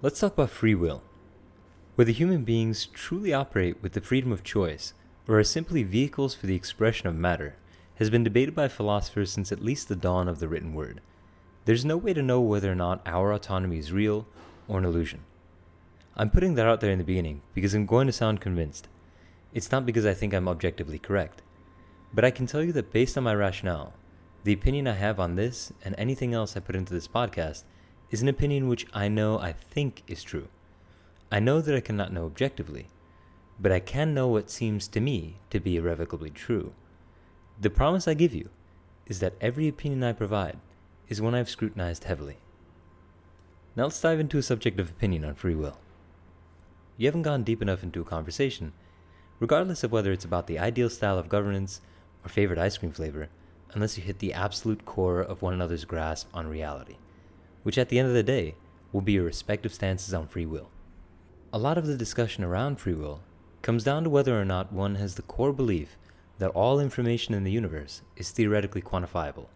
Let's talk about free will. Whether human beings truly operate with the freedom of choice or are simply vehicles for the expression of matter has been debated by philosophers since at least the dawn of the written word. There's no way to know whether or not our autonomy is real or an illusion. I'm putting that out there in the beginning because I'm going to sound convinced. It's not because I think I'm objectively correct. But I can tell you that based on my rationale, the opinion I have on this and anything else I put into this podcast is an opinion which I know I think is true. I know that I cannot know objectively, but I can know what seems to me to be irrevocably true. The promise I give you is that every opinion I provide is one I've scrutinized heavily. Now let's dive into a subject of opinion on free will. You haven't gone deep enough into a conversation, regardless of whether it's about the ideal style of governance or favorite ice cream flavor, unless you hit the absolute core of one another's grasp on reality which at the end of the day will be your respective stances on free will. A lot of the discussion around free will comes down to whether or not one has the core belief that all information in the universe is theoretically quantifiable.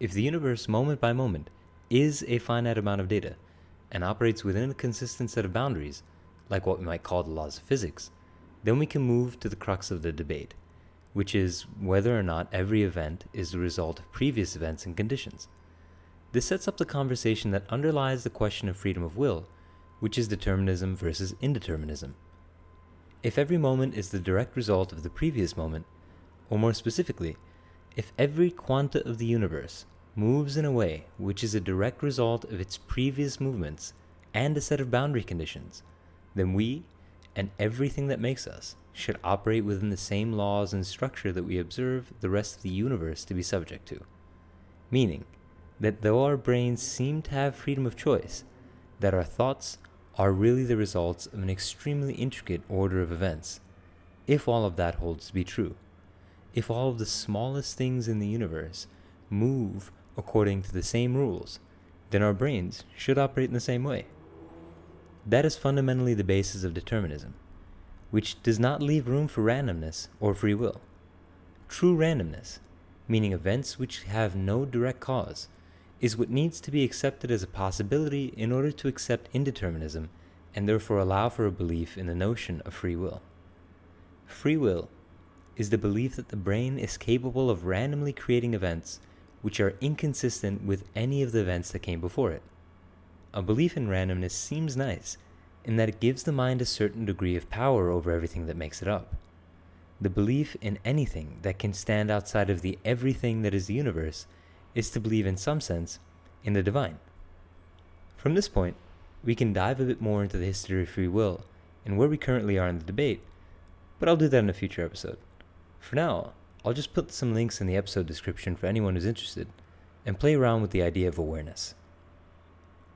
If the universe, moment by moment, is a finite amount of data and operates within a consistent set of boundaries, like what we might call the laws of physics, then we can move to the crux of the debate, which is whether or not every event is the result of previous events and conditions. This sets up the conversation that underlies the question of freedom of will, which is determinism versus indeterminism. If every moment is the direct result of the previous moment, or more specifically, if every quanta of the universe moves in a way which is a direct result of its previous movements and a set of boundary conditions, then we, and everything that makes us, should operate within the same laws and structure that we observe the rest of the universe to be subject to. Meaning, that though our brains seem to have freedom of choice, that our thoughts are really the results of an extremely intricate order of events, if all of that holds to be true. If all of the smallest things in the universe move according to the same rules, then our brains should operate in the same way. That is fundamentally the basis of determinism, which does not leave room for randomness or free will. True randomness, meaning events which have no direct cause, is what needs to be accepted as a possibility in order to accept indeterminism and therefore allow for a belief in the notion of free will. Free will is the belief that the brain is capable of randomly creating events which are inconsistent with any of the events that came before it. A belief in randomness seems nice in that it gives the mind a certain degree of power over everything that makes it up. The belief in anything that can stand outside of the everything that is the universe is to believe in some sense in the divine. From this point, we can dive a bit more into the history of free will and where we currently are in the debate, but I'll do that in a future episode. For now, I'll just put some links in the episode description for anyone who's interested and play around with the idea of awareness.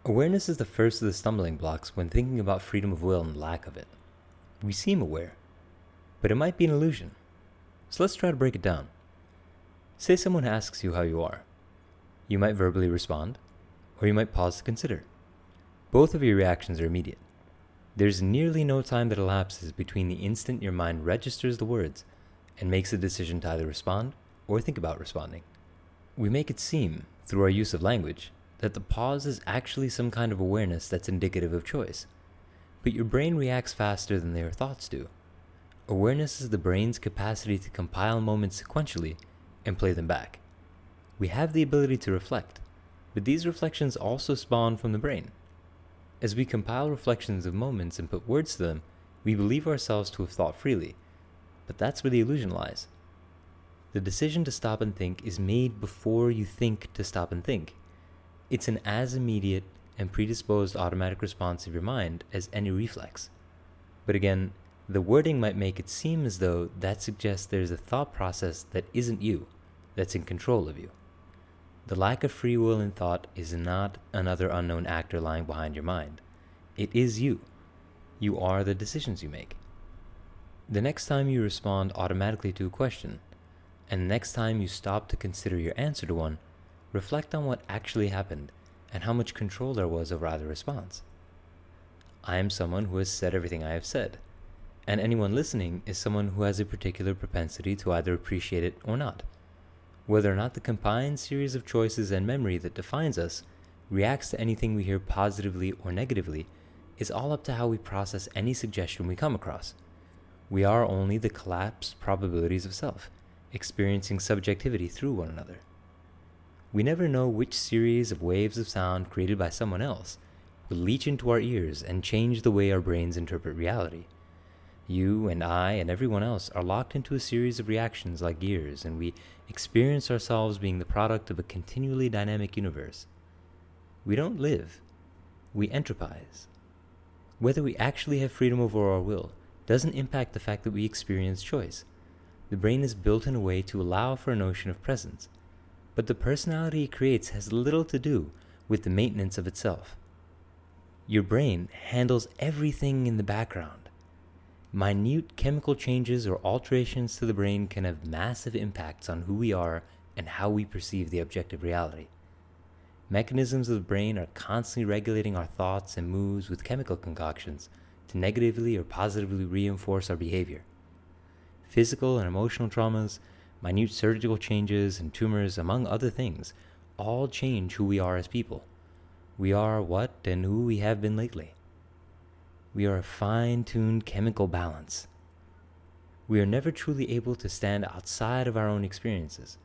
Awareness is the first of the stumbling blocks when thinking about freedom of will and lack of it. We seem aware, but it might be an illusion. So let's try to break it down. Say someone asks you how you are. You might verbally respond, or you might pause to consider. Both of your reactions are immediate. There's nearly no time that elapses between the instant your mind registers the words and makes a decision to either respond or think about responding. We make it seem, through our use of language, that the pause is actually some kind of awareness that's indicative of choice. But your brain reacts faster than your thoughts do. Awareness is the brain's capacity to compile moments sequentially and play them back. We have the ability to reflect, but these reflections also spawn from the brain. As we compile reflections of moments and put words to them, we believe ourselves to have thought freely, but that's where the illusion lies. The decision to stop and think is made before you think to stop and think. It's an as immediate and predisposed automatic response of your mind as any reflex. But again, the wording might make it seem as though that suggests there's a thought process that isn't you, that's in control of you. The lack of free will in thought is not another unknown actor lying behind your mind. It is you. You are the decisions you make. The next time you respond automatically to a question, and the next time you stop to consider your answer to one, reflect on what actually happened and how much control there was over either response. I am someone who has said everything I have said, and anyone listening is someone who has a particular propensity to either appreciate it or not whether or not the combined series of choices and memory that defines us reacts to anything we hear positively or negatively is all up to how we process any suggestion we come across. We are only the collapsed probabilities of self, experiencing subjectivity through one another. We never know which series of waves of sound created by someone else will leach into our ears and change the way our brains interpret reality. You and I and everyone else are locked into a series of reactions like gears, and we experience ourselves being the product of a continually dynamic universe. We don't live, we entropize. Whether we actually have freedom over our will doesn't impact the fact that we experience choice. The brain is built in a way to allow for a notion of presence, but the personality it creates has little to do with the maintenance of itself. Your brain handles everything in the background Minute chemical changes or alterations to the brain can have massive impacts on who we are and how we perceive the objective reality. Mechanisms of the brain are constantly regulating our thoughts and moods with chemical concoctions to negatively or positively reinforce our behavior. Physical and emotional traumas, minute surgical changes, and tumors, among other things, all change who we are as people. We are what and who we have been lately. We are a fine tuned chemical balance. We are never truly able to stand outside of our own experiences.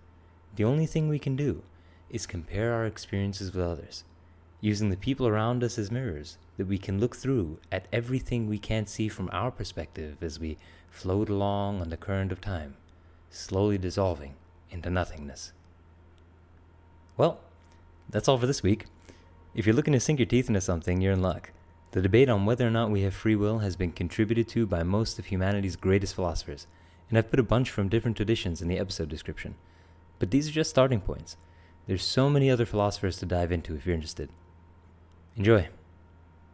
The only thing we can do is compare our experiences with others, using the people around us as mirrors that we can look through at everything we can't see from our perspective as we float along on the current of time, slowly dissolving into nothingness. Well, that's all for this week. If you're looking to sink your teeth into something, you're in luck. The debate on whether or not we have free will has been contributed to by most of humanity's greatest philosophers, and I've put a bunch from different traditions in the episode description. But these are just starting points. There's so many other philosophers to dive into if you're interested. Enjoy.